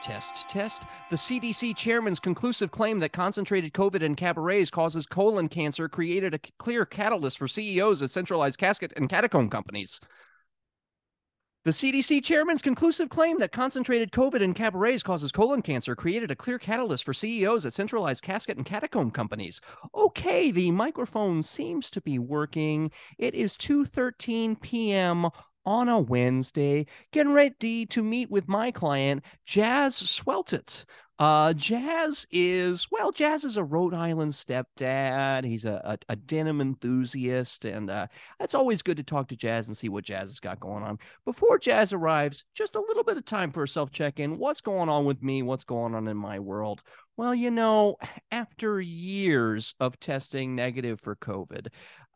Test, test. The CDC chairman's conclusive claim that concentrated COVID in cabarets causes colon cancer created a clear catalyst for CEOs at centralized casket and catacomb companies. The CDC chairman's conclusive claim that concentrated COVID in cabarets causes colon cancer created a clear catalyst for CEOs at centralized casket and catacomb companies. Okay, the microphone seems to be working. It is 2:13 p.m. on a Wednesday, getting ready to meet with my client, Jazz Swelltet. Uh, Jazz is, well, Jazz is a Rhode Island stepdad. He's a, a, a denim enthusiast, and uh, it's always good to talk to Jazz and see what Jazz has got going on. Before Jazz arrives, just a little bit of time for a self check in. What's going on with me? What's going on in my world? Well, you know, after years of testing negative for COVID,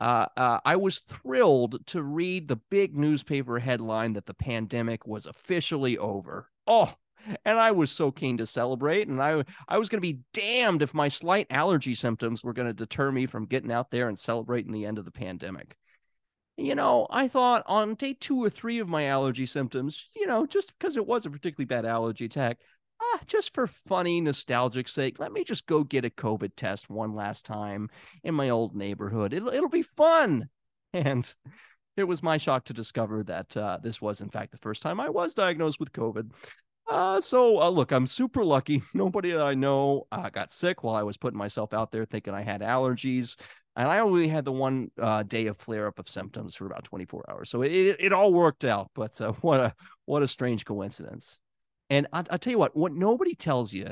uh, uh, I was thrilled to read the big newspaper headline that the pandemic was officially over. Oh, and I was so keen to celebrate, and I I was going to be damned if my slight allergy symptoms were going to deter me from getting out there and celebrating the end of the pandemic. You know, I thought on day two or three of my allergy symptoms, you know, just because it was a particularly bad allergy attack, ah, just for funny, nostalgic sake, let me just go get a COVID test one last time in my old neighborhood. It'll it'll be fun. And it was my shock to discover that uh, this was, in fact, the first time I was diagnosed with COVID. Uh, so uh, look, I'm super lucky. Nobody that I know uh, got sick while I was putting myself out there thinking I had allergies. And I only had the one uh, day of flare up of symptoms for about 24 hours. So it, it, all worked out. But uh, what a what a strange coincidence. And I, I'll tell you what, what nobody tells you,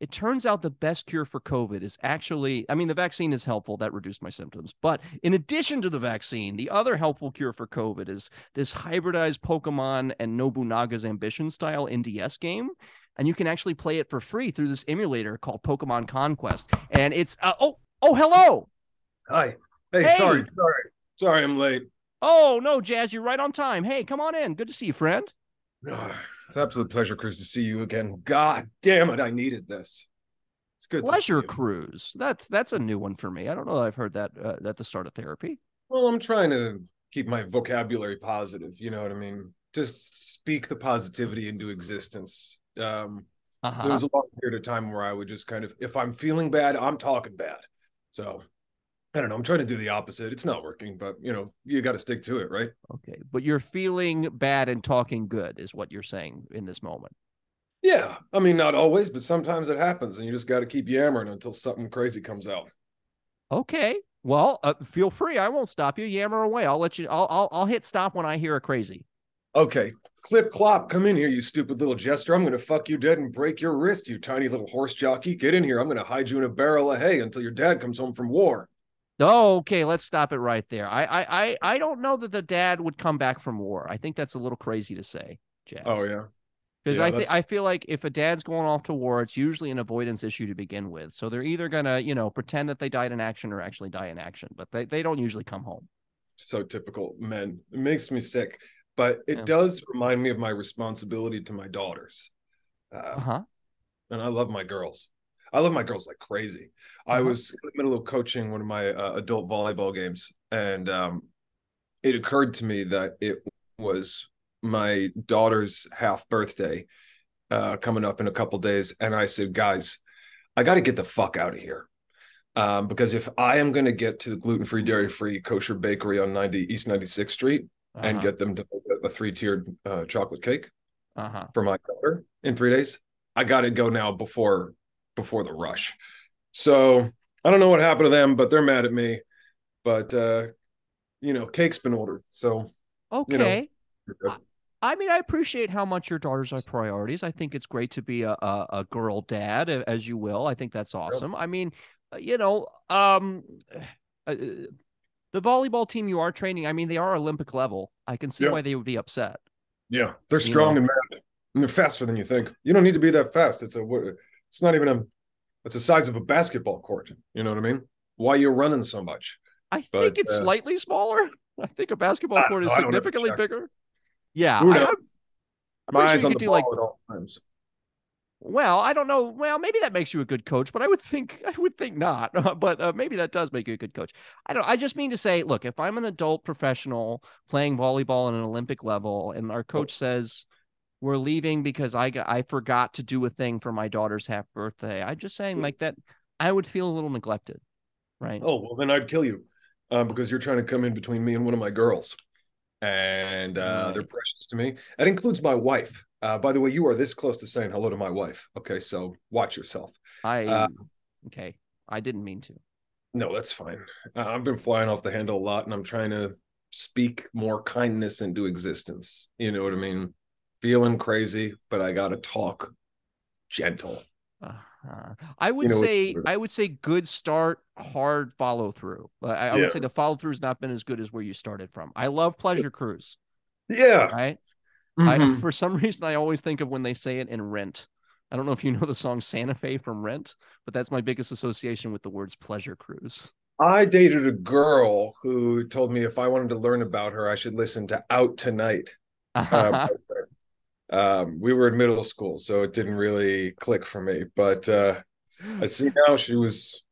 it turns out the best cure for COVID is actually, I mean, the vaccine is helpful. That reduced my symptoms. But in addition to the vaccine, the other helpful cure for COVID is this hybridized Pokemon and Nobunaga's Ambition style NDS game. And you can actually play it for free through this emulator called Pokemon Conquest. And it's, uh, oh, oh, hello. Hi. Hey, Hey. sorry, sorry, sorry, I'm late. Oh, no, Jazz, you're right on time. Hey, come on in. Good to see you, friend. It's an absolute pleasure, Chris, to see you again. God damn it, I needed this. It's good. Pleasure. Cruise. That's that's a new one for me. I don't know that I've heard that uh, at the start of therapy. Well, I'm trying to keep my vocabulary positive. You know what I mean? Just speak the positivity into existence. Um, Uh-huh. There was a long period of time where I would just kind of, if I'm feeling bad, I'm talking bad. So I don't know. I'm trying to do the opposite. It's not working, but you know, you got to stick to it, right? Okay, but you're feeling bad and talking good is what you're saying in this moment. Yeah. I mean, not always, but sometimes it happens, and you just got to keep yammering until something crazy comes out. Okay. Well, uh, feel free. I won't stop you. Yammer away. I'll let you. I'll, I'll I'll hit stop when I hear a crazy. Okay, clip clop, come in here, you stupid little jester. I'm gonna fuck you dead and break your wrist, you tiny little horse jockey. Get in here. I'm gonna hide you in a barrel of hay until your dad comes home from war. Oh, okay. Let's stop it right there. I I I, I don't know that the dad would come back from war. I think that's a little crazy to say, Jazz. Oh yeah. Because Yeah, I th- I feel like if a dad's going off to war, it's usually an avoidance issue to begin with. So they're either gonna, you know, pretend that they died in action or actually die in action, but they, they don't usually come home. So typical men. It makes me sick. But it Yeah. does remind me of my responsibility to my daughters. Uh, Uh huh. and I love my girls. I love my girls like crazy. I Uh-huh. was in the middle of coaching one of my uh, adult volleyball games, and um, it occurred to me that it was my daughter's half birthday uh, coming up in a couple days, and I said, "Guys, I got to get the fuck out of here." Um, because if I am going to get to the gluten free, dairy free kosher bakery on 90 East 96th Street and Uh-huh. get them to make a, a three tiered uh, chocolate cake, uh-huh. for my daughter in three days. I got to go now before before the rush. So I don't know what happened to them, but they're mad at me. But uh, you know, cake's been ordered. So Okay. you're good. I mean, I appreciate how much your daughters are priorities. I think it's great to be a a, a girl dad, as you will. I think that's awesome. I mean, uh, you know, um, uh, the volleyball team you are training. I mean, they are Olympic level. I can see Yeah. why they would be upset. yeah, they're You strong know. and mad, and they're faster than you think. You don't need to be that fast. It's a what- it's not even a it's the size of a basketball court. You know what I mean? Why you're running so much? I But, think it's uh, slightly smaller. I think a basketball court is know. I don't ever significantly bigger. Yeah, Who knows? I'm, I'm My eyes sure on you the could do ball like at all times. Well, I don't know. Well, maybe that makes you a good coach, but I would think I would think not. but uh, maybe that does make you a good coach. I don't. I just mean to say, look, if I'm an adult professional playing volleyball at an Olympic level, and our coach says we're leaving because I got, I forgot to do a thing for my daughter's half birthday, I'm just saying like that. I would feel a little neglected, right? Oh well, then I'd kill you, um, because you're trying to come in between me and one of my girls, and uh, they're precious to me. That includes my wife. Uh, by the way, you are this close to saying hello to my wife. Okay, so watch yourself. I uh, okay. I didn't mean to. No, that's fine. Uh, I've been flying off the handle a lot, and I'm trying to speak more kindness into existence. You know what I mean? Feeling crazy, but I gotta talk gentle. Uh, I would know, say I would say good start, hard follow through. I, I Yeah. would say the follow through has not been as good as where you started from. I love Pleasure Cruise, Yeah. right? Mhm. I for some reason I always think of when they say it in Rent. I don't know if you know the song Santa Fe from Rent, but that's my biggest association with the words Pleasure Cruise. I dated a girl who told me if I wanted to learn about her, I should listen to Out Tonight. Uh, um, we were in middle school, so it didn't really click for me. But uh, I see now she was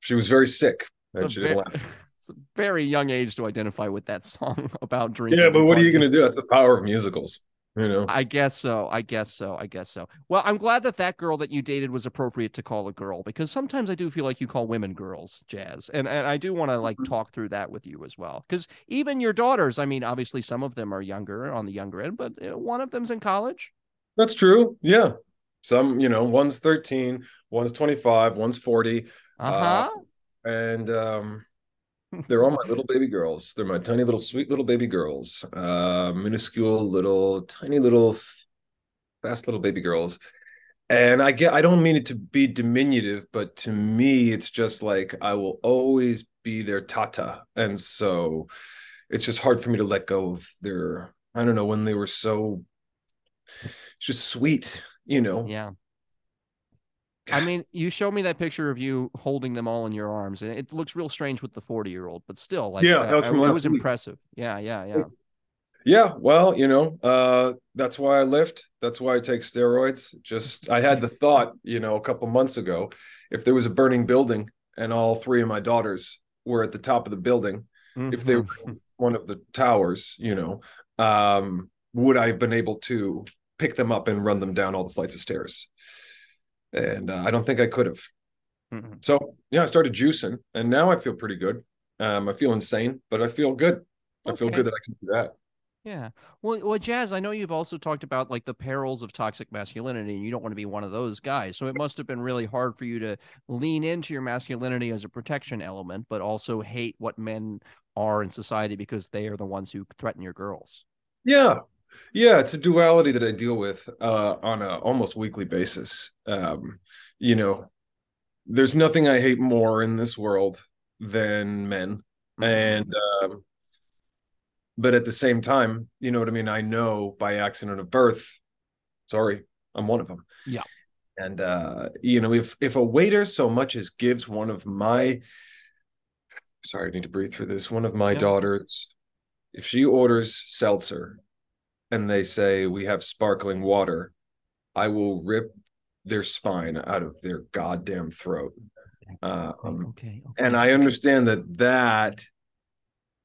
she was very sick and she didn't ve- last. it's a very young age to identify with that song about drinking. Yeah, but what are you gonna do? That's the power of musicals, you know. I guess so. I guess so. I guess so. Well, I'm glad that that girl that you dated was appropriate to call a girl because sometimes I do feel like you call women girls, Jazz, and and I do want to like Mhm. talk through that with you as well. Because even your daughters, I mean, obviously some of them are younger on the younger end, but uh, one of them's in college. That's true. Yeah. Some, you know, one's 13, one's 25, one's 40. Uh huh. and um they're all my little baby girls. They're my tiny little sweet little baby girls. Uh minuscule little tiny little fast little baby girls. And I get I don't mean it to be diminutive, but to me it's just like I will always be their tata. And so it's just hard for me to let go of their I don't know when they were so just sweet, you know. yeah. I mean, you showed me that picture of you holding them all in your arms, and it looks real strange with the 40 year old, but still, like, Yeah, that was I- it was week. impressive. Yeah, yeah, yeah. Yeah, well, you know, uh, that's why I lift. That's why I take steroids. Just I had the thought, you know, a couple months ago, if there was a burning building and all three of my daughters were at the top of the building, if they were Mhm. one of the towers, you know, um, would I have been able to pick them up and run them down all the flights of stairs? And uh, I don't think I could have. Mhm. So yeah, I started juicing, and now I feel pretty good. Um, I feel insane, but I feel good. I feel good that I can do that. Yeah. Well, well, Jazz, I know you've also talked about like the perils of toxic masculinity, and you don't want to be one of those guys. So it must have been really hard for you to lean into your masculinity as a protection element, but also hate what men are in society because they are the ones who threaten your girls. Yeah. Yeah, it's a duality that I deal with uh, on a almost weekly basis. Um, you know, there's nothing I hate more in this world than men. And um, but at the same time, you know what I mean? I know by accident of birth, sorry, I'm one of them. Yeah. And uh, you know, if if a waiter so much as gives one of my sorry, I need to breathe through this, one of my Yeah. daughters, if she orders seltzer and they say we have sparkling water, I will rip their spine out of their goddamn throat. Uh, Okay, um, okay, okay. and I understand that that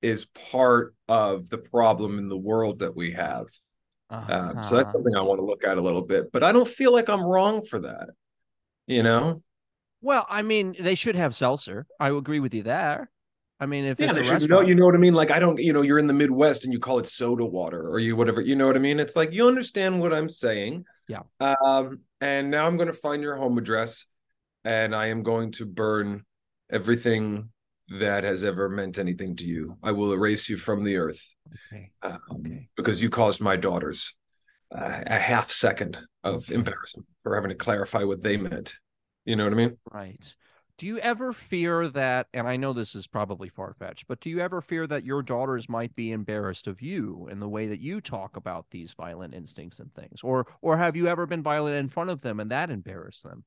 is part of the problem in the world that we have. Um, so that's Uh-huh. something I want to look at a little bit, but I don't feel like I'm wrong for that. You know? Well, I mean, they should have seltzer. I agree with you there. I mean, if Yeah, it's a know. You know what I mean? Like I don't. You know, you're in the Midwest and you call it soda water or you whatever. You know what I mean? It's like you understand what I'm saying. Yeah. Um. And now I'm going to find your home address, and I am going to burn everything that has ever meant anything to you. I will erase you from the earth Okay. um, Okay. because you caused my daughters uh, a half second of embarrassment for having to clarify what they meant. You know what I mean? Right. Do you ever fear that, and I know this is probably far fetched, but do you ever fear that your daughters might be embarrassed of you in the way that you talk about these violent instincts and things? Or or have you ever been violent in front of them and that embarrassed them?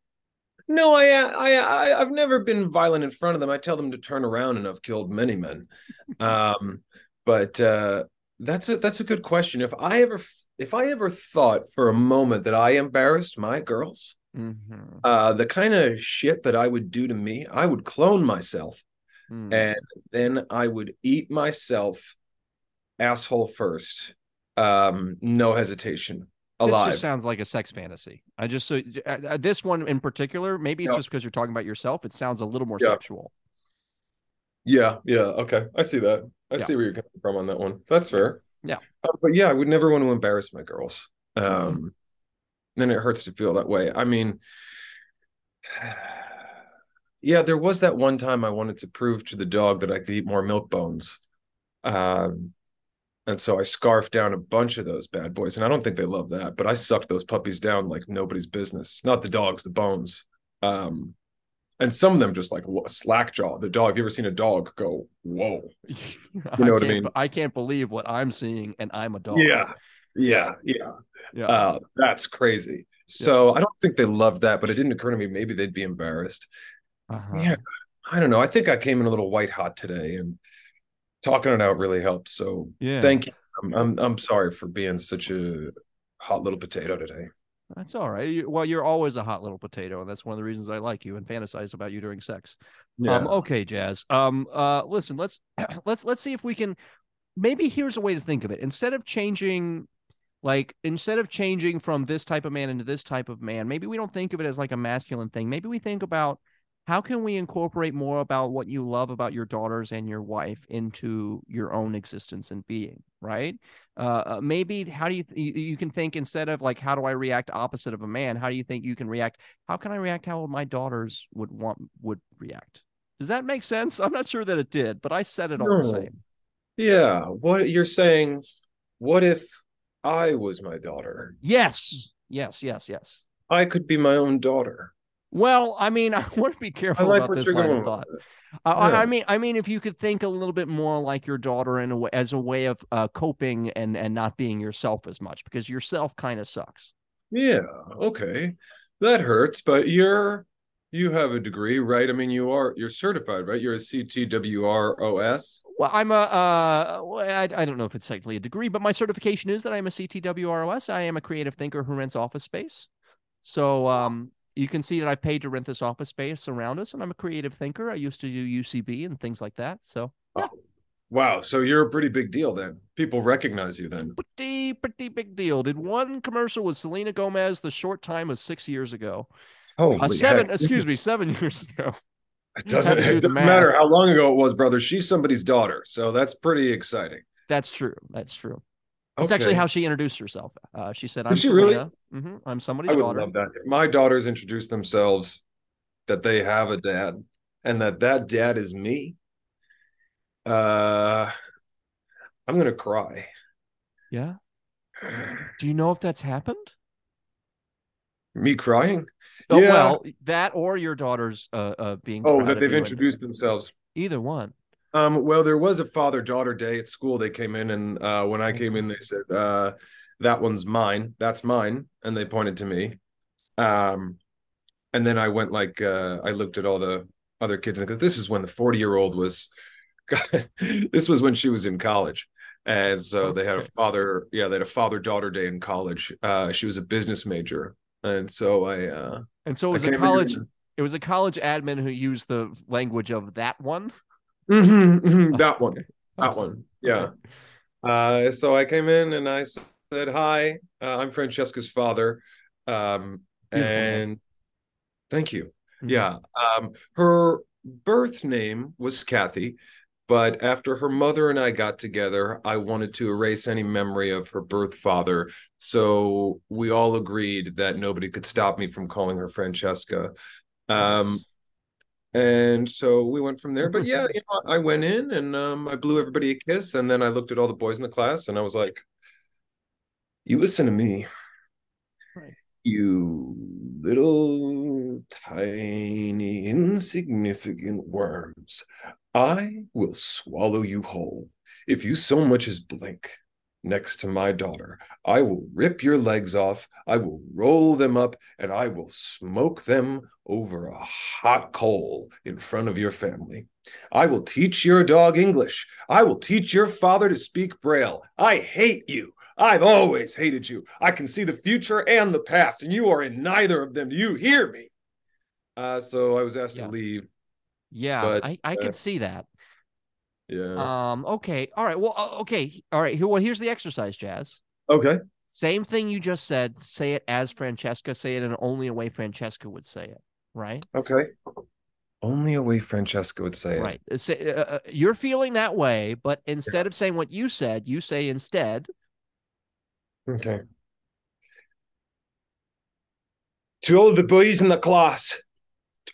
No, I, I, I, I've never been violent in front of them. I tell them to turn around, and I've killed many men. Um, but uh, that's a that's a good question. If I ever, if I ever thought for a moment that I embarrassed my girls, Mm-hmm. uh, the kind of shit that I would do to me, I would clone myself, Mm. and then I would eat myself, asshole first, um, no hesitation, Alive. This just sounds like a sex fantasy. I just so uh, uh, this one in particular, maybe it's Yeah. just because you're talking about yourself. It sounds a little more Yeah. sexual. Yeah, yeah, okay. I see that. I Yeah. see where you're coming from on that one. That's fair. Yeah. Uh, but yeah, I would never want to embarrass my girls. Um, then it hurts to feel that way. I mean, yeah, there was that one time I wanted to prove to the dog that I could eat more milk bones. Um, and so I scarfed down a bunch of those bad boys, and I don't think they love that, but I sucked those puppies down like nobody's business. Not the dogs, the bones. Um, and some of them just like slack jaw. The dog. Have you ever seen a dog go, "Whoa"? You know what I mean? I can't believe what I'm seeing, and I'm a dog. Yeah, yeah, yeah. yeah. Uh, that's crazy. So I don't think they loved that, but it didn't occur to me maybe they'd be embarrassed. Uh-huh. Yeah, I don't know. I think I came in a little white hot today, and talking it out really helped. So yeah. thank you. I'm, I'm I'm sorry for being such a hot little potato today. That's all right. Well, you're always a hot little potato, and that's one of the reasons I like you and fantasize about you during sex. Yeah. Um, okay, Jazz. Um, uh, listen, let's let's let's see if we can. Maybe here's a way to think of it. Instead of changing, like instead of changing from this type of man into this type of man, maybe we don't think of it as like a masculine thing. Maybe we think about how can we incorporate more about what you love about your daughters and your wife into your own existence and being, right? Uh, uh, maybe how do you, th- you you can think instead of like how do I react opposite of a man? How do you think you can react? How can I react how my daughters would want would react? Does that make sense? I'm not sure that it did, but I said it all the same. Yeah. What you're saying? What if I was my daughter? Yes, yes, yes, yes. I could be my own daughter. Well, I mean, I want to be careful like about this line of thought. I, I- Yeah. I mean, I mean, if you could think a little bit more like your daughter in a way, as a way of uh, coping and and not being yourself as much, because yourself kind of sucks. Yeah, okay. That hurts, but you're you have a degree, right? I mean, you are you're certified, right? You're a CTWROS. Well, I'm a, uh, I, I don't know if it's technically a degree, but my certification is that I'm a CTWROS. I am a creative thinker who rents office space. So um, you can see that I paid to rent this office space around us, and I'm a creative thinker. I used to do UCB and things like that. So Wow, so you're a pretty big deal then. People recognize you then. pretty, pretty big deal. Did one commercial with Selena Gomez the short time of six years ago. Holy Uh, seven, heck. excuse me, seven years ago. It doesn't, do it doesn't matter how long ago it was, brother. She's somebody's daughter, so that's pretty exciting. That's true. That's true. That's actually how she introduced herself. Uh, she said, "I'm she really? Mhm, I'm somebody's I would daughter." love that. If my daughters introduce themselves that they have a dad and that that dad is me, uh I'm going to cry. Yeah. Do you know if that's happened? Me crying? Oh, Yeah. well, that or your daughter's uh, uh being. Oh, that they've you and- introduced themselves. Either one. Um, well, there was a father-daughter day at school. They came in, and uh, when I came in, they said, uh, "That one's mine. That's mine," and they pointed to me. Um, and then I went like uh, I looked at all the other kids, and because this is when the forty-year-old was, this was when she was in college, and so they had a father, yeah, they had a father-daughter day in college. Uh, she was a business major, and so I, uh, And so it was a college. It was a college admin who used the language of that one. Mhm, mhm, that one. Okay. That one. Yeah. Uh, so I came in and I said, Hi, uh, I'm Francesca's father. Um, and thank you. Mhm. Yeah. Um, her birth name was Kathy, but after her mother and I got together, I wanted to erase any memory of her birth father. So we all agreed that nobody could stop me from calling her Francesca. Um, And so we went from there. But yeah, you know, I went in and um, I blew everybody a kiss, and then I looked at all the boys in the class, and I was like, "You listen to me, Right. you little tiny insignificant worms. I will swallow you whole if you so much as blink." Next to my daughter, I will rip your legs off, I will roll them up, and I will smoke them over a hot coal in front of your family. I will teach your dog English. I will teach your father to speak Braille. I hate you. I've always hated you. I can see the future and the past, and you are in neither of them. Do you hear me? Uh, so I was asked Yeah. to leave. Yeah, But, I, I uh, can see that. Yeah. Um, okay. All right. Well, okay. All right. Here, well, here's the exercise, Jazz. okay. Same thing you just said. Say it as Francesca. Say it in only a way Francesca would say it. Right. Okay. Only a way Francesca would say it. Right. Uh, Say, uh, uh, you're feeling that way, but instead of saying what you said, you say instead. Okay. To all the boys in the class, to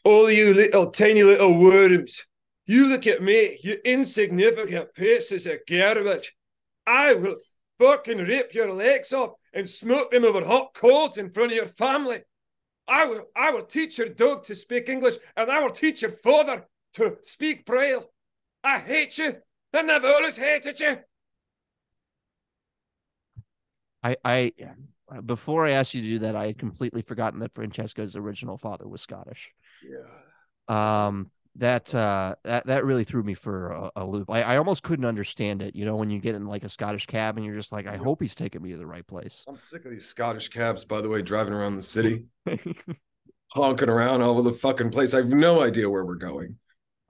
all you little tiny little worms, you look at me, you insignificant pieces of garbage. I will fucking rip your legs off and smoke them over hot coals in front of your family. I will I will teach your dog to speak English and I will teach your father to speak Braille. I hate you and I've always hated you. I, I, before I asked you to do that, I had completely forgotten that Francesca's original father was Scottish. Yeah. Um, that uh, that that really threw me for a, a loop. I, I almost couldn't understand it. You know, when you get in like a Scottish cab and you're just like, I hope he's taking me to the right place. I'm sick of these Scottish cabs, by the way, driving around the city, honking around all over the fucking place. I have no idea where we're going.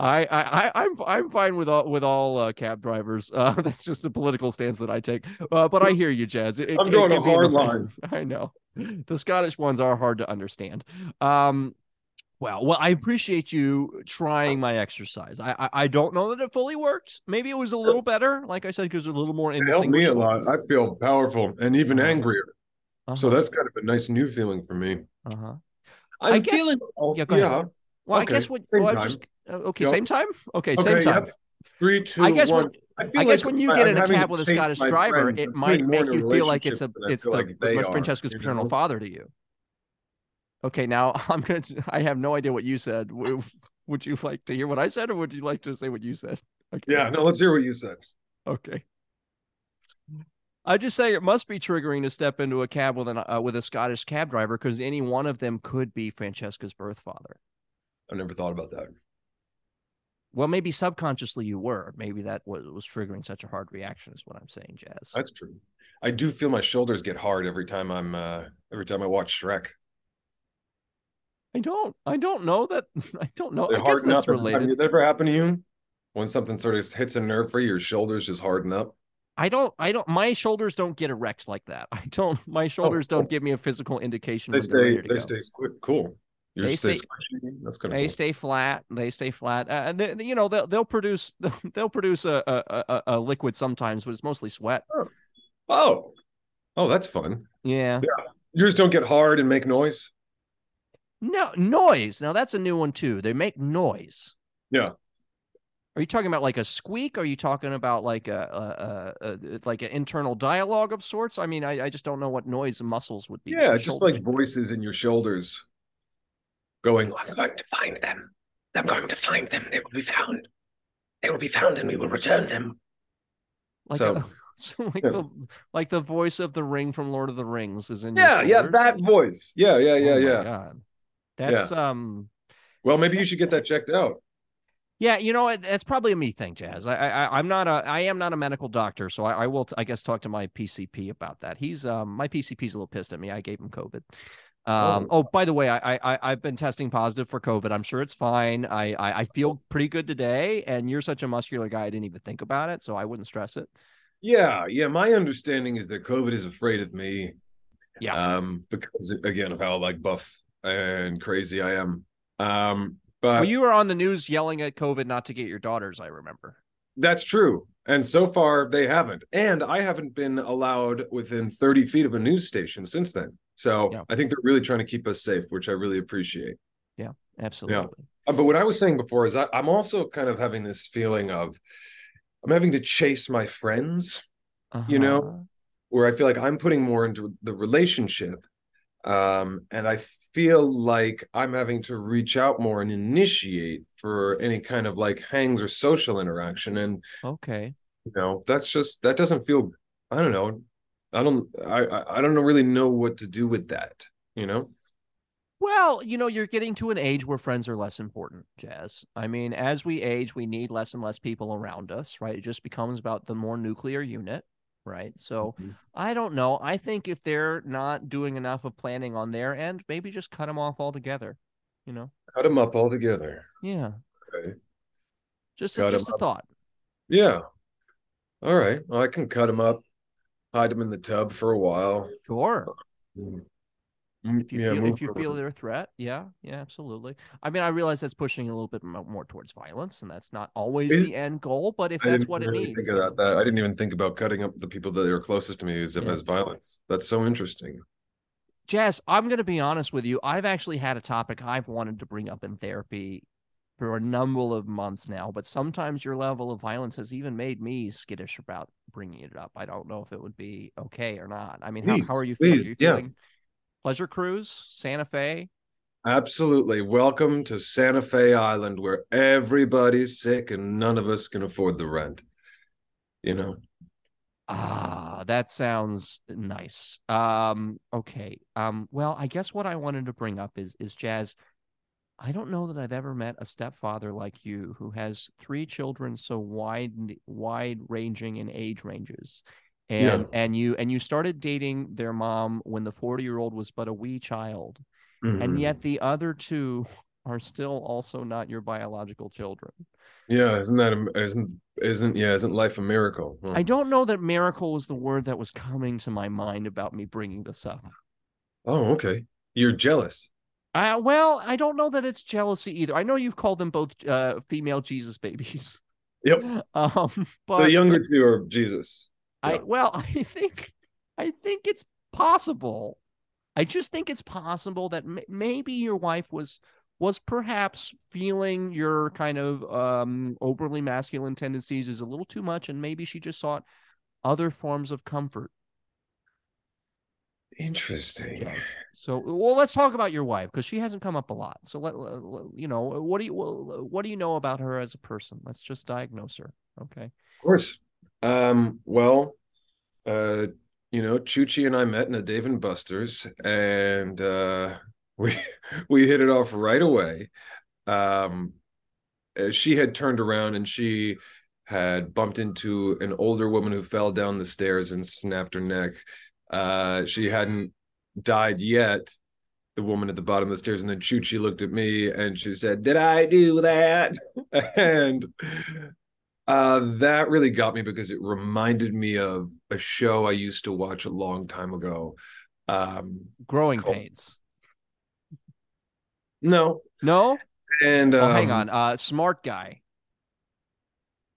I, I, I, I'm, I'm fine with all, with all uh, cab drivers. Uh, that's just a political stance that I take. Uh, but I hear you, Jazz. It, it- I'm it going a hard line. I know the Scottish ones are hard to understand. Um, well, well, I appreciate you trying my exercise. I, I, I don't know that it fully worked. Maybe it was a little better, like I said, because a little more It helped me a lot. I feel powerful and even Uh-huh. angrier. So Uh-huh, that's kind of a nice new feeling for me. uh-huh. I'm I guess- feeling. oh, yeah, go ahead. yeah. Well, Okay, I guess what same well, I just uh, okay. Yep. Same time. Okay, Okay, same time. yep. Three, two, I guess one. when feel I guess like when you I- get I'm in a cab with a Scottish driver, friends. it might make you feel like it's a I it's the like Francesca's paternal father to you. Okay, now I'm gonna. I have no idea what you said. Would you like to hear what I said, or would you like to say what you said? Okay. Yeah, no, let's hear what you said. Okay. I just say it must be triggering to step into a cab with an uh, with a Scottish cab driver because any one of them could be Francesca's birth father. I never thought about that. Well, maybe subconsciously you were. Maybe that was, was triggering such a hard reaction. Is what I'm saying, Jazz. That's true. I do feel my shoulders get hard every time I'm uh every time I watch Shrek. I don't. I don't know that. I don't know. They I guess that's up. Have related. it ever happened to you? When something sort of hits a nerve for you, your shoulders just harden up. I don't. I don't. My shoulders don't get erect like that. I don't. My shoulders don't oh. give me a physical indication. They stay. They go. stay cool. You They stay. That's kind of They cool. stay flat. They stay flat. Uh, and they, you know they'll they'll produce they'll produce a a, a a liquid sometimes, but it's mostly sweat. Oh, oh, that's fun. Yeah. Yours don't get hard and make noise. No noise. Now that's a new one too. They make noise. Yeah. Are you talking about like a squeak? Are you talking about like a, a, a, a like an internal dialogue of sorts? I mean, I, I just don't know what noise muscles would be. Yeah, just like voices in your shoulders going, I'm going to find them. I'm going to find them. They will be found. They will be found and we will return them. like so- so like yeah. the like the voice of the ring from Lord of the Rings is in Yeah, your yeah, that voice. Yeah, yeah, yeah, Oh yeah. That's um Well, maybe you should get that checked out. yeah, you know? That's probably a me thing, Jazz. I, I I'm not a I am not a medical doctor, so I, I will I guess talk to my PCP about that. He's um my PCP's a little pissed at me. I gave him COVID. Um, oh, by the way, I, I I've been testing positive for COVID. I'm sure it's fine. I, I I feel pretty good today, and you're such a muscular guy, I didn't even think about it, so I wouldn't stress it. Yeah, yeah. My understanding is that COVID is afraid of me. Yeah. Um, because again of how like buff and crazy I am. Um, but Well, you were on the news yelling at COVID not to get your daughters. I remember. That's true. And so far, they haven't. And I haven't been allowed within 30 feet of a news station since then. So Yeah. I think they're really trying to keep us safe, which I really appreciate. Yeah, absolutely. Yeah. But what I was saying before is I, I'm also kind of having this feeling of I'm having to chase my friends, You know, Uh-huh. where I feel like I'm putting more into the relationship. Um, and I feel like I'm having to reach out more and initiate for any kind of like hangs or social interaction. And okay. you know, that's just that doesn't feel I don't know. I don't I I I don't really know what to do with that, you know? Well, you know, you're getting to an age where friends are less important, Jazz. I mean, as we age, we need less and less people around us, right? It just becomes about the more nuclear unit, right? So Mhm. I don't know. I think if they're not doing enough of planning on their end, maybe just cut them off altogether, you know? Cut them up all together. Yeah. Okay. Just, Cut just a up. thought. Yeah. All right. Well, I can cut them up, hide them in the tub for a while. Sure. Mm, If you yeah, feel if you feel they're a threat, yeah, yeah, absolutely. I mean, I realize that's pushing a little bit more towards violence, and that's not always Is- the end goal. But if I that's what it really needs, think about that. I didn't even think about cutting up the people that are closest to me as, Yeah. as violence. That's so interesting. Jess, I'm going to be honest with you. I've actually had a topic I've wanted to bring up in therapy for a number of months now, but sometimes your level of violence has even made me skittish about bringing it up. I don't know if it would be okay or not. I mean, how, Please, how are you feeling? please, Are you yeah. feeling Pleasure Cruise, Santa Fe? Absolutely. Welcome to Santa Fe Island, where everybody's sick and none of us can afford the rent. You know, Ah, that sounds nice. Um, okay. Um, well, I guess what I wanted to bring up is is Jazz. I don't know that I've ever met a stepfather like you who has three children so wide wide ranging in age ranges. And and you and you started dating their mom when the 40-year-old was but a wee child. And Mhm. yet the other two are still also not your biological children. yeah, isn't that a- isn't isn't yeah, isn't life a miracle? Huh. I don't know that miracle was the word that was coming to my mind about me bringing this up. Oh, okay. You're jealous. Uh, well, I don't know that it's jealousy either. I know you've called them both uh, female Jesus babies. Yep. Um, but the younger two are Jesus. I well, I think I think it's possible. I just think it's possible that m- maybe your wife was was perhaps feeling your kind of um overly masculine tendencies is a little too much and maybe she just sought other forms of comfort. Interesting. So, well, let's talk about your wife because she hasn't come up a lot. So, let, let- you know, what do you well, what do you know about her as a person? Let's just diagnose her. Okay. Of course. Um, well, uh, you know, Chuchi and I met in a Dave and Buster's, and uh, we we hit it off right away. Um, uh, she had turned around and she had bumped into an older woman who fell down the stairs and snapped her neck. Uh, she hadn't died yet, the woman at the bottom of the stairs, and then Chuchi looked at me and she said, "Did I do that?" and uh, that really got me because it reminded me of a show I used to watch a long time ago. Um, Growing Cool. pains. no, No. and Oh, um, hang on. Uh, smart guy.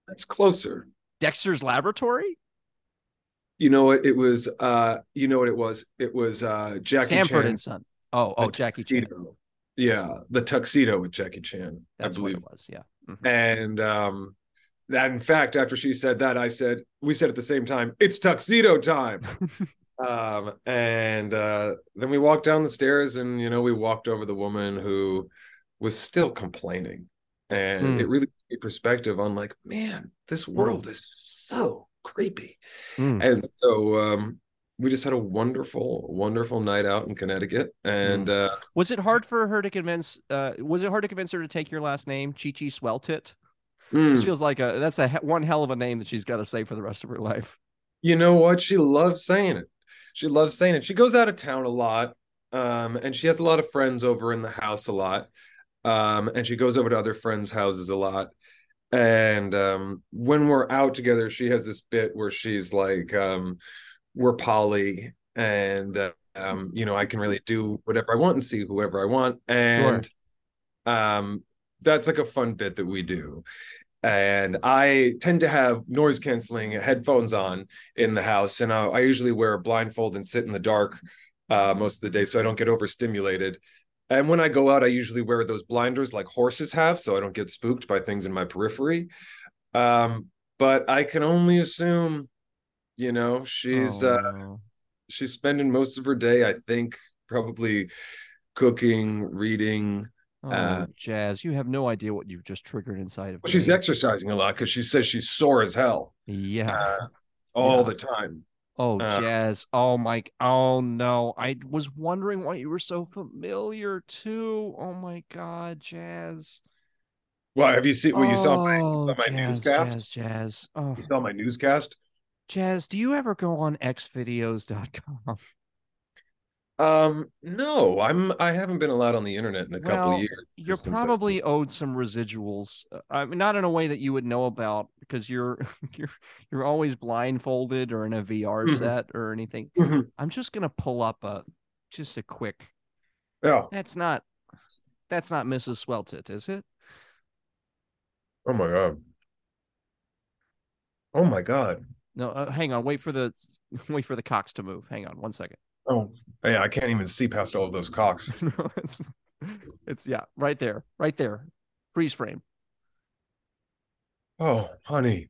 that's closer. Dexter's Laboratory. You know what it was? Uh, you know what it was? It was uh, Jackie Sanford Chan. and Son. Oh, oh, the Jackie Chan. Yeah, the tuxedo with Jackie Chan. That's I what believe. it was. Yeah. Mhm. And um, that in fact, after she said that, I said we said at the same time, "It's tuxedo time." um, and uh, then we walked down the stairs, and you know, we walked over the woman who was still complaining, and Hmm. it really gave me perspective on like, man, this world is so creepy. Mm. And so um, we just had a wonderful, wonderful night out in Connecticut, and Hmm. uh, Was it hard for her to convince? Uh, was it hard to convince her to take your last name, Chi Chi Swelltet? Mm, This feels like a that's a one hell of a name that she's got to say for the rest of her life. you know what? She loves saying it. She loves saying it. She goes out of town a lot, um, and she has a lot of friends over in the house a lot, um, and she goes over to other friends' houses a lot. And um, when we're out together, she has this bit where she's like, um, "We're Polly," and uh, um, you know, I can really do whatever I want and see whoever I want." And um, that's like a fun bit that we do. And I tend to have noise canceling headphones on in the house, and I, I usually wear a blindfold and sit in the dark uh, most of the day so I don't get overstimulated. And when I go out, I usually wear those blinders like horses have, so I don't get spooked by things in my periphery. Um, but I can only assume, you know, she's Oh, uh she's spending most of her day, I think, probably cooking, reading. Oh, uh, Jazz, you have no idea what you've just triggered inside of she's exercising a lot because she says she's sore as hell yeah. uh, all Yeah. the time. Oh, Uh, Jazz. Oh, Mike. Oh, no. I was wondering why you were so familiar, too. Oh, my God, Jazz. Well, have you seen? Well, you saw my oh, saw my Jazz, newscast? Jazz, Jazz. Oh, you saw my newscast. Jazz, do you ever go on xvideos.com? Um, no, I'm I haven't been allowed on the internet in a couple Well, of years. You're probably owed some residuals. uh, I mean, not in a way that you would know about because you're you're you're always blindfolded or in a VR Mhm. set or anything. Mhm. I'm just gonna pull up a just a quick. Yeah. That's not that's not Mrs. Swelltet, is it? Oh my god. Oh my god. No, uh, hang on. Wait for the wait for the cocks to move. Hang on one second. Oh yeah, I can't even see past all of those cocks. It's, it's yeah, right there, right there, freeze frame. Oh, honey.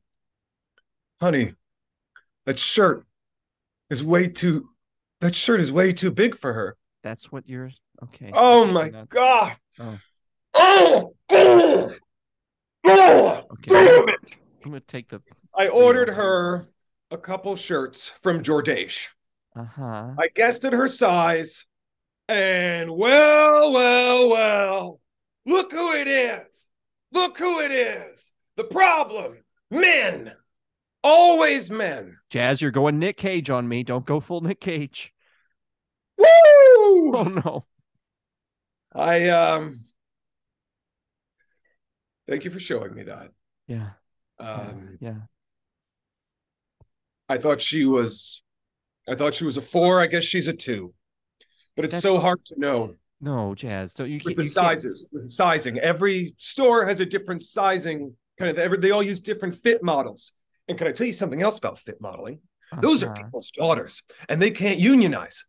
Honey, that shirt is way too that shirt is way too big for her. That's what you're okay. Oh my now- god. Oh. Oh, oh, oh, Okay. damn it. I'm gonna take the I ordered her a couple shirts from Jordache. Uh huh. I guessed at her size, and well, well, well, look who it is. Look who it is. The problem men. Always men. Jazz, you're going Nick Cage on me. Don't go full Nick Cage. Woo! Oh no. I, um, thank you for showing me that. Yeah. yeah, Um, yeah. I thought she was, I thought she was a four. I guess she's a two. But it's so hard to know. No, Jazz. Don't you with can't the you sizes, the sizing. Every store has a different sizing. Kind of, every, they all use different fit models. And can I tell you something else about fit modeling? Those are Uh-huh. people's daughters, and they can't unionize.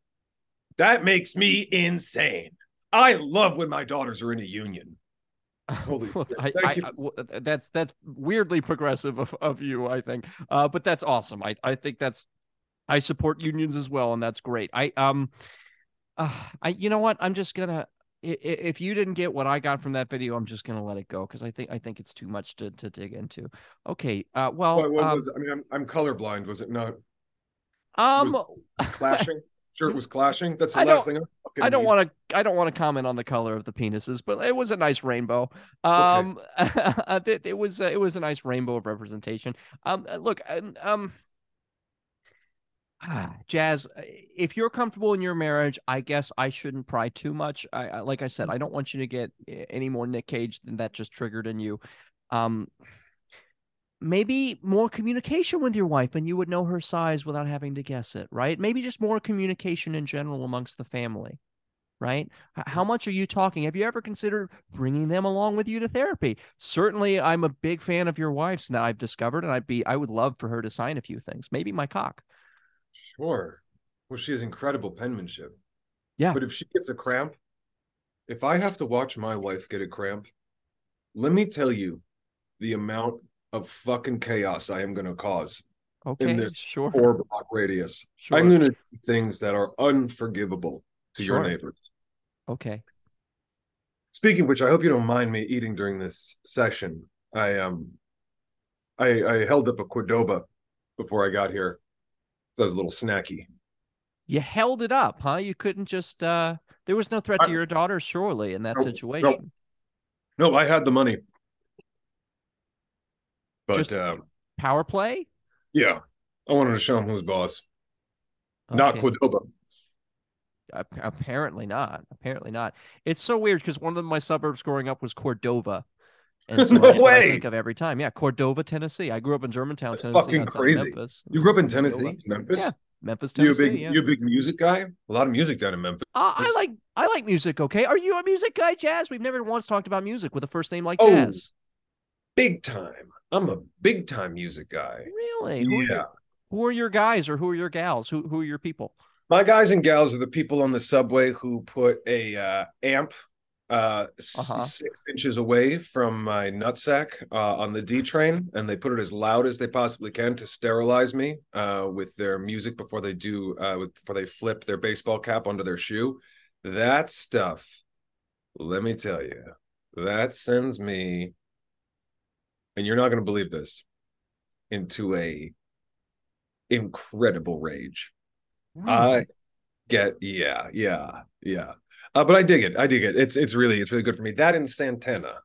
That makes me insane. I love when my daughters are in a union. Holy Well. I, I. I- well, that's that's weirdly progressive of, of you, I think. Uh, but that's awesome. I, I think that's I support unions as well, and that's great. I um, uh, I you know what? I'm just gonna if you didn't get what I got from that video, I'm just gonna let it go because I think I think it's too much to to dig into. Okay. Uh, well, What, what um, was? I mean, I'm, I'm colorblind. Was it not um, clashing? Shirt was clashing. That's the I last thing. I, don't want to. I don't want to comment on the color of the penises, but it was a nice rainbow. Um, it, it was uh, it was a nice rainbow of representation. Um, uh, look, um, um, ah, Jazz, uh, if you're comfortable in your marriage, I guess I shouldn't pry too much. I, I like I said, I don't want you to get uh, any more Nick Cage than that just triggered in you. Um, maybe more communication with your wife and you would know her size without having to guess it, right? Maybe just more communication in general amongst the family, right? How much are you talking? Have you ever considered bringing them along with you to therapy? Certainly, I'm a big fan of your wife's now. I've discovered, and I'd be, I would love for her to sign a few things, maybe my cock. Sure. Well, she has incredible penmanship. Yeah. But if she gets a cramp, if I have to watch my wife get a cramp, let me tell you the amount of fucking chaos I am going to cause Okay, this sure, four block radius. sure. I'm going to do things that are unforgivable to your neighbors. Okay, Speaking of which, I hope you don't mind me eating during this session. I um, I I held up a Cordoba before I got here. So I was a little snacky. you held it up, huh? You couldn't just. uh There was no threat to your daughter, surely, in that nope. situation. No, I had the money. But Just- um, Power play. yeah, I wanted to show him who's boss. Not Cordoba. Apparently not. Apparently not. It's so weird because one of my suburbs growing up was Cordova. And so No what I way. think of every time. Yeah, Cordova, Tennessee. I grew up in Germantown, That's Tennessee. fucking crazy. Memphis. You grew up in Cordova. Tennessee, Memphis. Yeah, Memphis, you a Tennessee. big, yeah. you a big music guy? A lot of music down in Memphis. Uh, I like I like music. Okay, are you a music guy, Jazz? We've never once talked about music with a first name like Oh, Jazz. Big time. I'm a big time music guy. Really? Who are, Yeah. your, who are your guys or who are your gals? Who who are your people? My guys and gals are the people on the subway who put a uh, amp uh, Uh-huh. six inches away from my nutsack uh, on the D train, and they put it as loud as they possibly can to sterilize me uh, with their music before they do uh, with- before they flip their baseball cap onto their shoe. That stuff, let me tell you, that sends me, and you're not going to believe this, into a incredible rage. I get yeah, yeah, yeah. Uh, but I dig it. I dig it. It's it's really it's really good for me. That in Santana.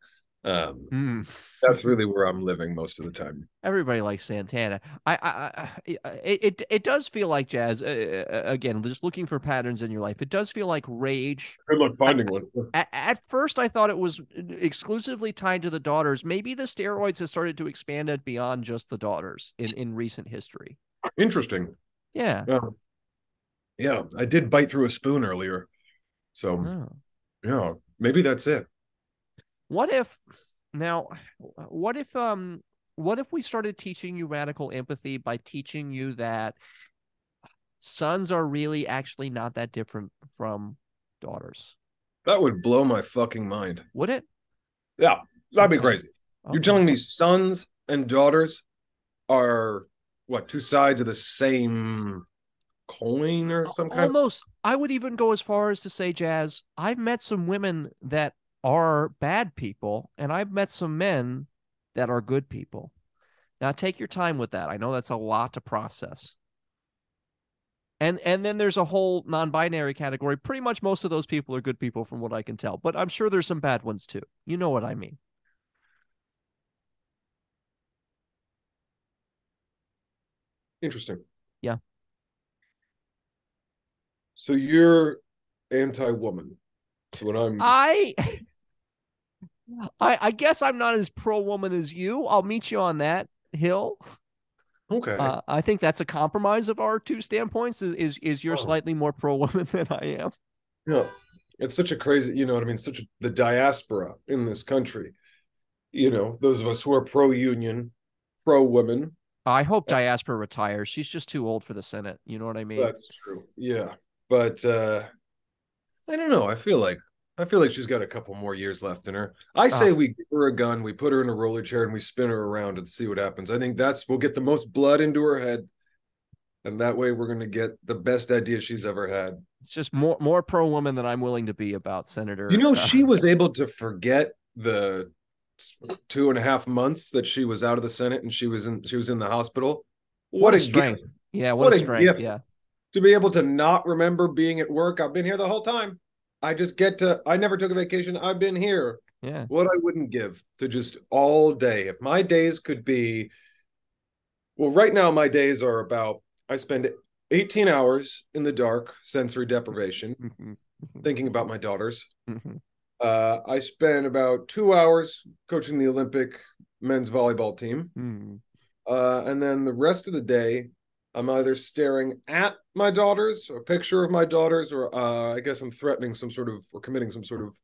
Um, Hmm. that's really where I'm living most of the time. Everybody likes Santana. I, I, I it, it, does feel like jazz. Uh, uh, again, just looking for patterns in your life. It does feel like rage. Good luck finding one. At, at first, I thought it was exclusively tied to the daughters. Maybe the steroids have started to expand it beyond just the daughters in in recent history. Interesting. Yeah. Yeah. Yeah, I did bite through a spoon earlier. So Oh. yeah, maybe that's it. What if now? What if um? What if we started teaching you radical empathy by teaching you that sons are really actually not that different from daughters? That would blow my fucking mind. Would it? Yeah, that'd be Okay. crazy. You're telling me sons and daughters are what two sides of the same coin or some kind? Almost. I would even go as far as to say, Jazz, I've met some women that are bad people, and I've met some men that are good people. Now take your time with that. I know that's a lot to process. And and then there's a whole non-binary category. Pretty much most of those people are good people from what I can tell, but I'm sure there's some bad ones too. You know what I mean. Interesting. Yeah. So you're anti-woman. So when I'm I I I guess I'm not as pro woman as you. I'll meet you on that hill. okay, Uh, I think that's a compromise of our two standpoints. Is is, is you're Oh. slightly more pro woman than I am? yeah, it's such a crazy, you know what I mean? Such a, the diaspora in this country. You know, those of us who are pro-union, pro-women. I hope diaspora retires. She's just too old for the Senate. You know what I mean? That's true. Yeah, but uh I don't know. I feel like I feel like she's got a couple more years left in her. I say Ah. we give her a gun, we put her in a roller chair, and we spin her around and see what happens. I think that's we'll get the most blood into her head, and that way we're gonna get the best idea she's ever had. It's just more more pro woman than I'm willing to be about Senator. You know, uh, she was able to forget the two and a half months that she was out of the Senate and she was in she was in the hospital. what a gift strength. Yeah, what, What a a strength. gift. Yeah. To be able to not remember being at work. I've been here the whole time. I just get to. I never took a vacation. I've been here. Yeah. What I wouldn't give to just all day. If my days could be, well, right now my days are about. I spend 18 hours in the dark, sensory deprivation, thinking about my daughters. Mhm. Uh, I spend about two hours coaching the Olympic men's volleyball team. Mhm. Uh, and then the rest of the day, I'm either staring at my daughters, a picture of my daughters, or uh, I guess I'm threatening some sort of or committing some sort of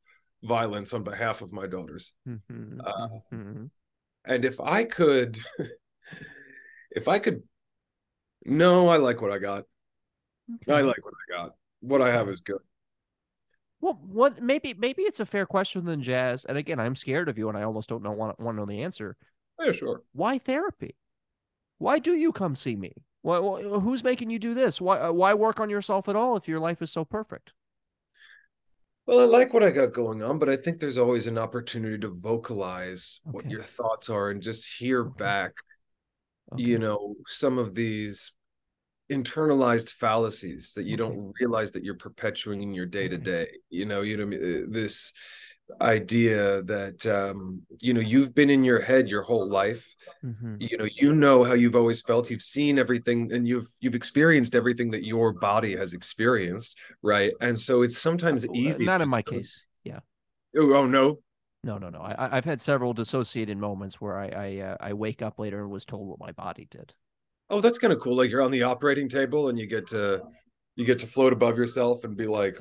violence on behalf of my daughters. Mhm. Uh, Mhm. And if I could, if I could, no, I like what I got. I like what I got. What I have is good. Well, what maybe maybe it's a fair question then, Jazz. And again, I'm scared of you, and I almost don't know want want to know the answer. Yeah, sure. Why therapy? Why do you come see me? Why, who's making you do this? Why uh, why work on yourself at all if your life is so perfect? Well, I like what I got going on, but I think there's always an opportunity to vocalize what your thoughts are and just hear Okay. back Okay. you know some of these internalized fallacies that you Okay. don't realize that you're perpetuating in your day to day. you know you know uh, this idea that um you know you've been in your head your whole life Mhm. you know you know how you've always felt you've seen everything and you've you've experienced everything that your body has experienced right and so it's sometimes easy Not in my case. Yeah. oh, oh no No, no, no. I, I- I've had several dissociated moments where I I, uh, I wake up later and was told what my body did. oh that's kind of cool like you're on the operating table and you get to you get to float above yourself and be like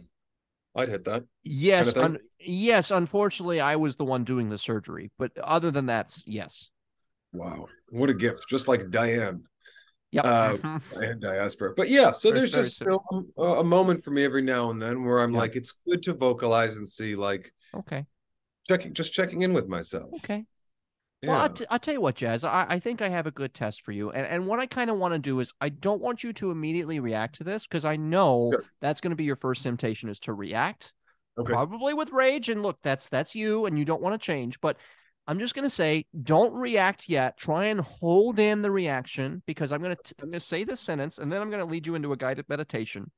i'd hit that Yes, thing? un- yes. Unfortunately, I was the one doing the surgery, but other than that, yes. Wow, what a gift! Just like Diane. Yeah, Uh, and diaspora. But yeah, so there's just you know, a, a moment for me every now and then where I'm like, it's good to vocalize and see like okay. checking, just checking in with myself. Okay. Yeah. Well, I'll, t- I'll tell you what, Jazz. I, I think I have a good test for you. And, and what I kind of want to do is I don't want you to immediately react to this because I know Sure. that's going to be your first temptation is to react. okay. probably with rage and look that's that's you and you don't want to change but i'm just going to say don't react yet try and hold in the reaction because i'm going to i'm going to say this sentence and then i'm going to lead you into a guided meditation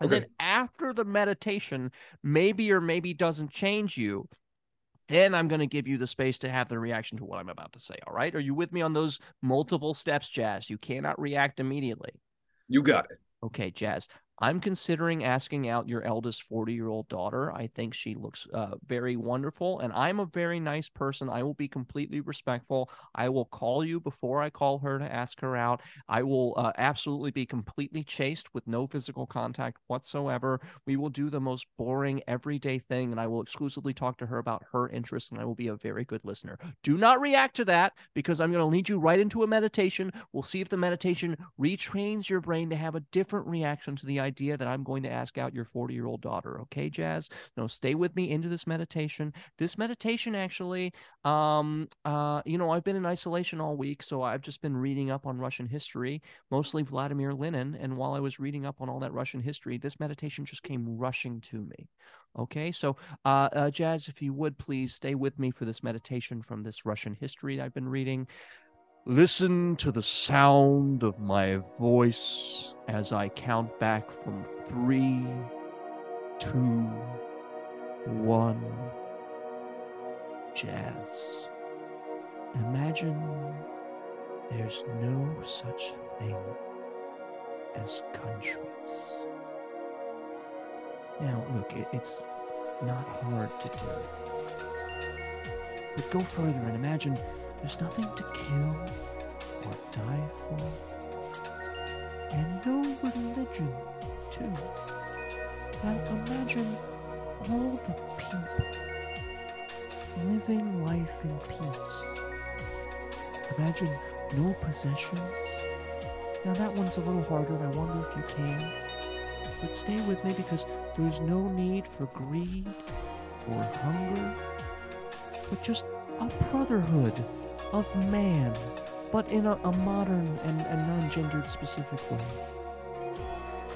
and then after the meditation maybe or maybe doesn't change you then i'm going to give you the space to have the reaction to what i'm about to say all right are you with me on those multiple steps jazz you cannot react immediately You got it. Okay, Jazz. I'm considering asking out your eldest 40 year old daughter. I think she looks uh, very wonderful, and I'm a very nice person. I will be completely respectful. I will call you before I call her to ask her out. I will uh, absolutely be completely chaste with no physical contact whatsoever. We will do the most boring, everyday thing, and I will exclusively talk to her about her interests, and I will be a very good listener. Do not react to that because I'm going to lead you right into a meditation. We'll see if the meditation retrains your brain to have a different reaction to the idea that I'm going to ask out your 40 year old daughter. Okay, Jazz? No, stay with me into this meditation. This meditation actually, um, uh, you know, I've been in isolation all week, so I've just been reading up on Russian history, mostly Vladimir Lenin. And while I was reading up on all that Russian history, this meditation just came rushing to me. Okay, so uh, uh, Jazz, if you would please stay with me for this meditation from this Russian history I've been reading. Listen to the sound of my voice as I count back from three, two, one. Jazz. Imagine there's no such thing as countries. Now, look, it, it's not hard to do. But go further and imagine there's nothing to kill or die for. And no religion, too. Now imagine all the people living life in peace. Imagine no possessions. Now that one's a little harder, and I wonder if you can. But stay with me because there's no need for greed or hunger, but just a brotherhood of man, but in a, a modern and, and non gendered specific way.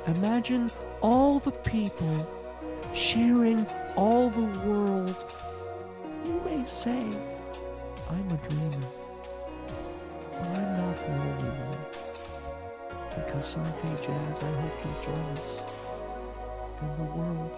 Imagine all the people sharing all the world. You may say, I'm a dreamer, but I'm not the only one. Because someday, Jazz, I hope you'll join us. And the world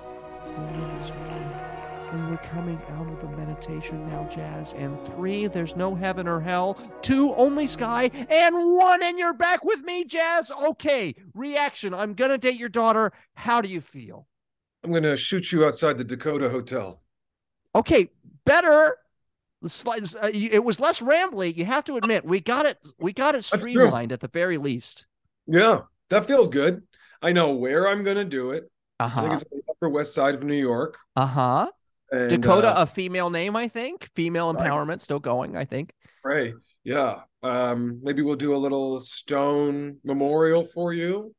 will live as one. And we're coming out of the meditation now, Jazz. And three, there's no heaven or hell. Two, only sky. And one, and you're back with me, Jazz. Okay, reaction. I'm going to date your daughter. How do you feel? I'm gonna shoot you outside the Dakota Hotel. Okay, better. Uh, it was less rambly. You have to admit, we got it. We got it streamlined at the very least. Yeah, that feels good. I know where I'm gonna do it. Uh I think huh. it's on the Upper West Side of New York. Uh huh. And, Dakota, uh, a female name, I think. Female Right. empowerment still going, I think. Right. Yeah. Um, maybe we'll do a little stone memorial for you.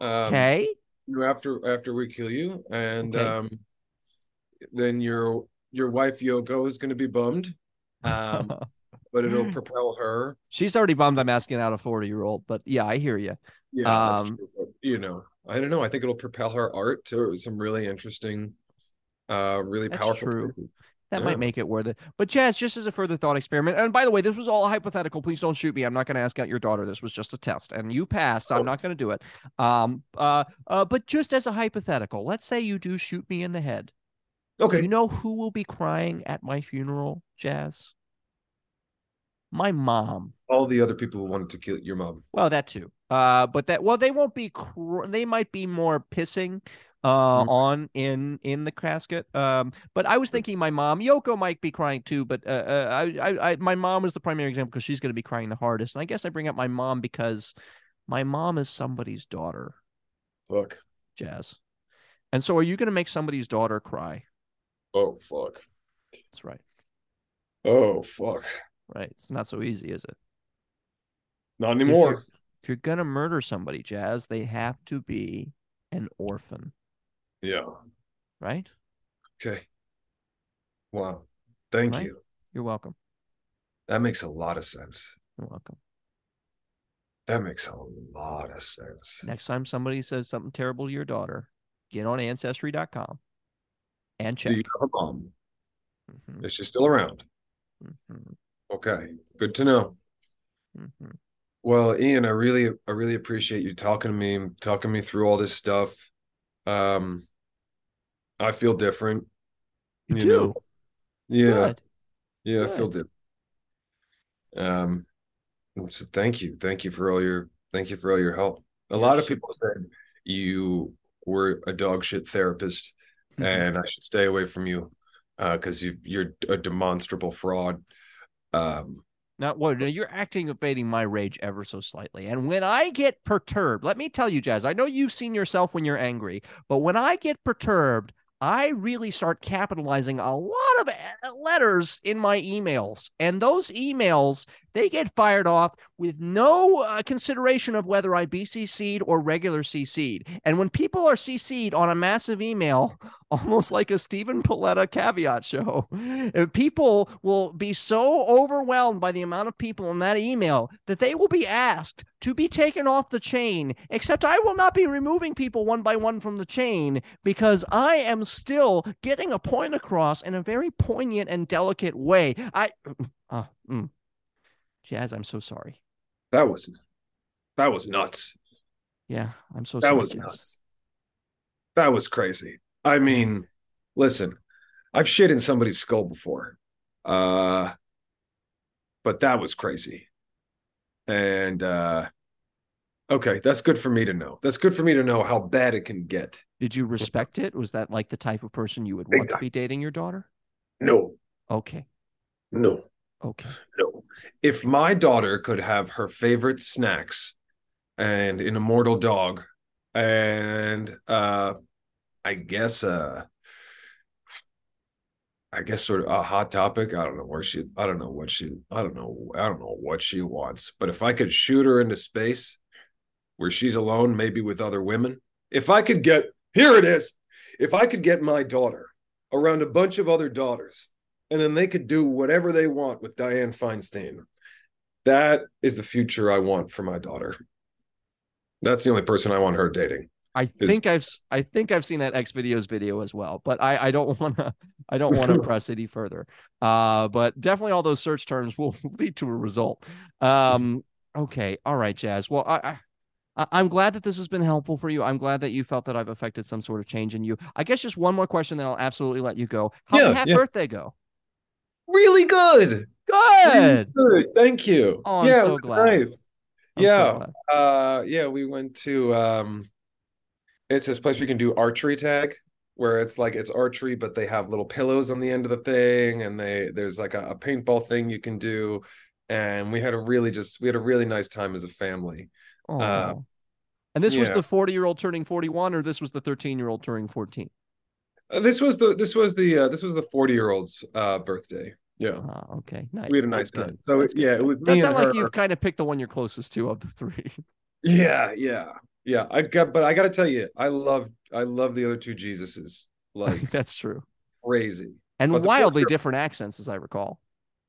Um, Okay. you after after we kill you, and Okay. um, then your your wife Yoko is going to be bummed, um, but it'll propel her. She's already bummed I'm asking out a 40 year old, but yeah, I hear you. Yeah, that's Um, true. But, you know, I don't know. I think it'll propel her art to some really interesting, uh, really That's powerful. true. That Yeah. might make it worth it. But Jazz, just as a further thought experiment, and by the way, this was all hypothetical. Please don't shoot me. I'm not going to ask out your daughter. This was just a test, and you passed. Oh. I'm not going to do it. Um. Uh. Uh. But just as a hypothetical, let's say you do shoot me in the head. Okay. You know who will be crying at my funeral, Jazz? My mom. All the other people who wanted to kill your mom. Well, that too. Uh, but that well, they won't be. Cr- they might be more pissing uh Mm. on in in the casket. Um, but I was thinking my mom, Yoko, might be crying too. But uh, uh I, I, I, my mom was the primary example because she's going to be crying the hardest. And I guess I bring up my mom because my mom is somebody's daughter, Fuck. Jazz. And so, are you going to make somebody's daughter cry? Oh fuck. That's right. Oh fuck. Right. It's not so easy, is it? Not If anymore. you're- If you're gonna murder somebody, Jazz, they have to be an orphan, Yeah. right? Okay. Wow. Thank Right. you. You're welcome. That makes a lot of sense. You're welcome. That makes a lot of sense. Next time somebody says something terrible to your daughter, get on ancestry.com and check. Do you know her mom? Mhm, Is she still around? mhm, Okay. Good to know. mhm. Well, Ian, I really I really appreciate you talking to me, talking me through all this stuff. Um I feel different. You, You do. know, Yeah. Good. Yeah, I feel different. Um so thank you. Thank you for all your thank you for all your help. A lot of people said you were a dog shit therapist Mhm. and I should stay away from you uh because you you're a demonstrable fraud. Um Now, what? Now you're activating my rage ever so slightly. And when I get perturbed, let me tell you, Jazz, I know you've seen yourself when you're angry, but when I get perturbed, I really start capitalizing a lot of uh, letters in my emails. And those emails, they get fired off with no uh, consideration of whether I BCC'd or regular CC'd. And when people are CC'd on a massive email, almost like a Stephen Paletta caveat show, uh, people will be so overwhelmed by the amount of people in that email that they will be asked to be taken off the chain, except I will not be removing people one by one from the chain because I am still getting a point across in a very poignant and delicate way. I, uh, mm. Jazz, I'm so sorry. that was that was nuts. Yeah, I'm so That sorry. was Jazz. nuts. That was crazy. I mean, listen, I've shit in somebody's skull before. Uh but that was crazy. And uh okay, that's good for me to know. That's good for me to know how bad it can get. Did you respect it? Was that like the type of person you would want to be dating your daughter? No, Okay. no, Okay. no. If my daughter could have her favorite snacks and an immortal dog and uh I guess uh I guess sort of a hot topic. I don't know where she I don't know what she I don't know I don't know what she wants. But if I could shoot her into space where she's alone, maybe with other women, if I could get here it is. If I could get my daughter around a bunch of other daughters and then they could do whatever they want with Dianne Feinstein, that is the future I want for my daughter. That's the only person I want her dating. I think I've I think I've seen that X videos video as well, but I I don't want to I don't want to press any further. Uh, but definitely all those search terms will lead to a result. Um, okay, all right, Jazz. Well, I. I I'm glad that this has been helpful for you. I'm glad that you felt that I've affected some sort of change in you. I guess just one more question, then I'll absolutely let you go. How did Yeah, half yeah. birthday go? Really good. Good. Good. Thank you. Oh, I'm yeah, so it was glad. nice. I'm so yeah. glad. uh yeah, we went to um it's this place where you can do archery tag where it's like it's archery, but they have little pillows on the end of the thing, and they there's like a, a paintball thing you can do. And we had a really just we had a really nice time as a family. Uh, Oh. and this was the 40 year old turning 41, or this was the 13 year old turning 14? Uh, this was the this was the uh this was the 40 year old's uh birthday. Yeah. Oh, okay, nice. We had a nice That's time. good. So That's yeah, good. it was Does sound like you've kind of picked the one you're closest to of the three. Yeah, yeah, yeah. I got, but I got to tell you, I love, I love the other two Jesuses like That's true. crazy. And But wildly different accents, as I recall.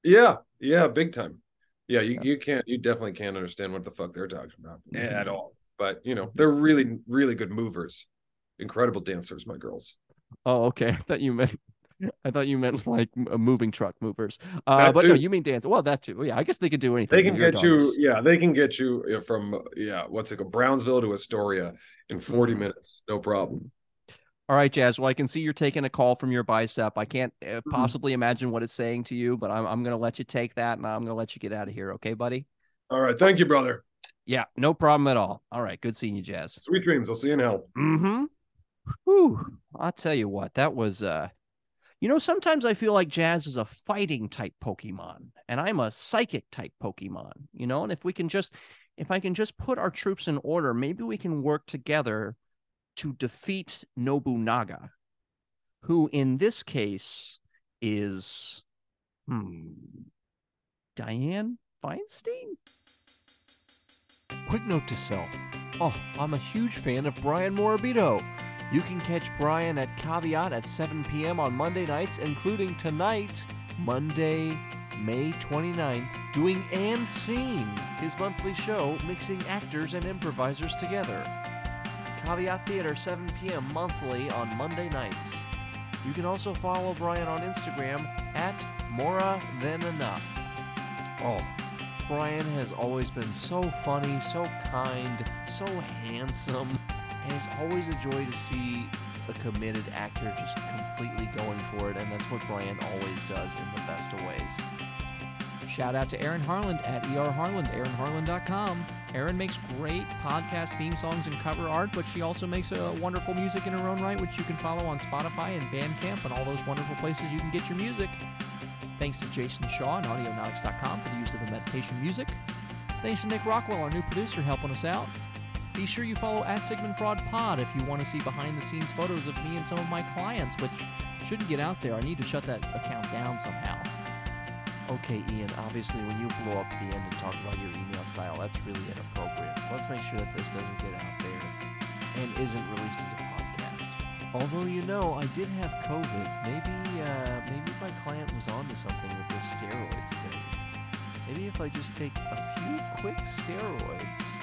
Yeah, yeah, big time. Yeah, you Yeah. you can't, you definitely can't understand what the fuck they're talking about at Mhm. all. But you know, they're really, really good movers, incredible dancers. My girls. Oh, okay. I thought you meant. I thought you meant like uh, moving truck movers. Uh, but no, you mean dance. Well, that too. Yeah, I guess they could do anything. They can get you, yeah, they can get you from yeah, what's it called, Brownsville to Astoria in 40 Mhm. minutes, no problem. All right, Jazz. Well, I can see you're taking a call from your bicep. I can't uh, Mm-hmm. possibly imagine what it's saying to you, but I'm I'm gonna let you take that, and I'm gonna let you get out of here. Okay, buddy? All right, thank you, brother. Yeah, no problem at all. All right, good seeing you, Jazz. Sweet dreams. I'll see you in hell. Mm-hmm. Whew. I'll tell you what, that was uh you know, sometimes I feel like Jazz is a fighting type Pokemon, and I'm a psychic type Pokemon, you know, and if we can just if I can just put our troops in order, maybe we can work together to defeat Nobunaga, who in this case is hmm Dianne Feinstein? quick note to self. Oh, I'm a huge fan of Brian Morabito. You can catch Brian at Caveat at 7 p.m. on Monday nights, including tonight, Monday, May 29th, doing And Scene, his monthly show mixing actors and improvisers together. Caveat Theater, 7 p.m. monthly on Monday nights. You can also follow Brian on Instagram at Mora Than Enough. Oh, Brian has always been so funny, so kind, so handsome, and it's always a joy to see a committed actor just completely going for it, and that's what Brian always does in the best of ways. Shout out to Erin Harland at ER Harland, erinharland.com. Erin makes great podcast theme songs and cover art, but she also makes a wonderful music in her own right, which you can follow on Spotify and Bandcamp and all those wonderful places you can get your music. Thanks to Jason Shaw and Audionautix.com for the use of the meditation music. Thanks to Nick Rockwell, our new producer, helping us out. Be sure you follow at Sigmund Fraud Pod if you want to see behind the scenes photos of me and some of my clients, which shouldn't get out there. I need to shut that account down somehow. Okay, Ian, obviously when you blow up at the end and talk about your email style, that's really inappropriate. So let's make sure that this doesn't get out there and isn't released as a podcast. Although, you know, I did have COVID. Maybe, uh, maybe my client was onto something with this steroids thing. Maybe if I just take a few quick steroids,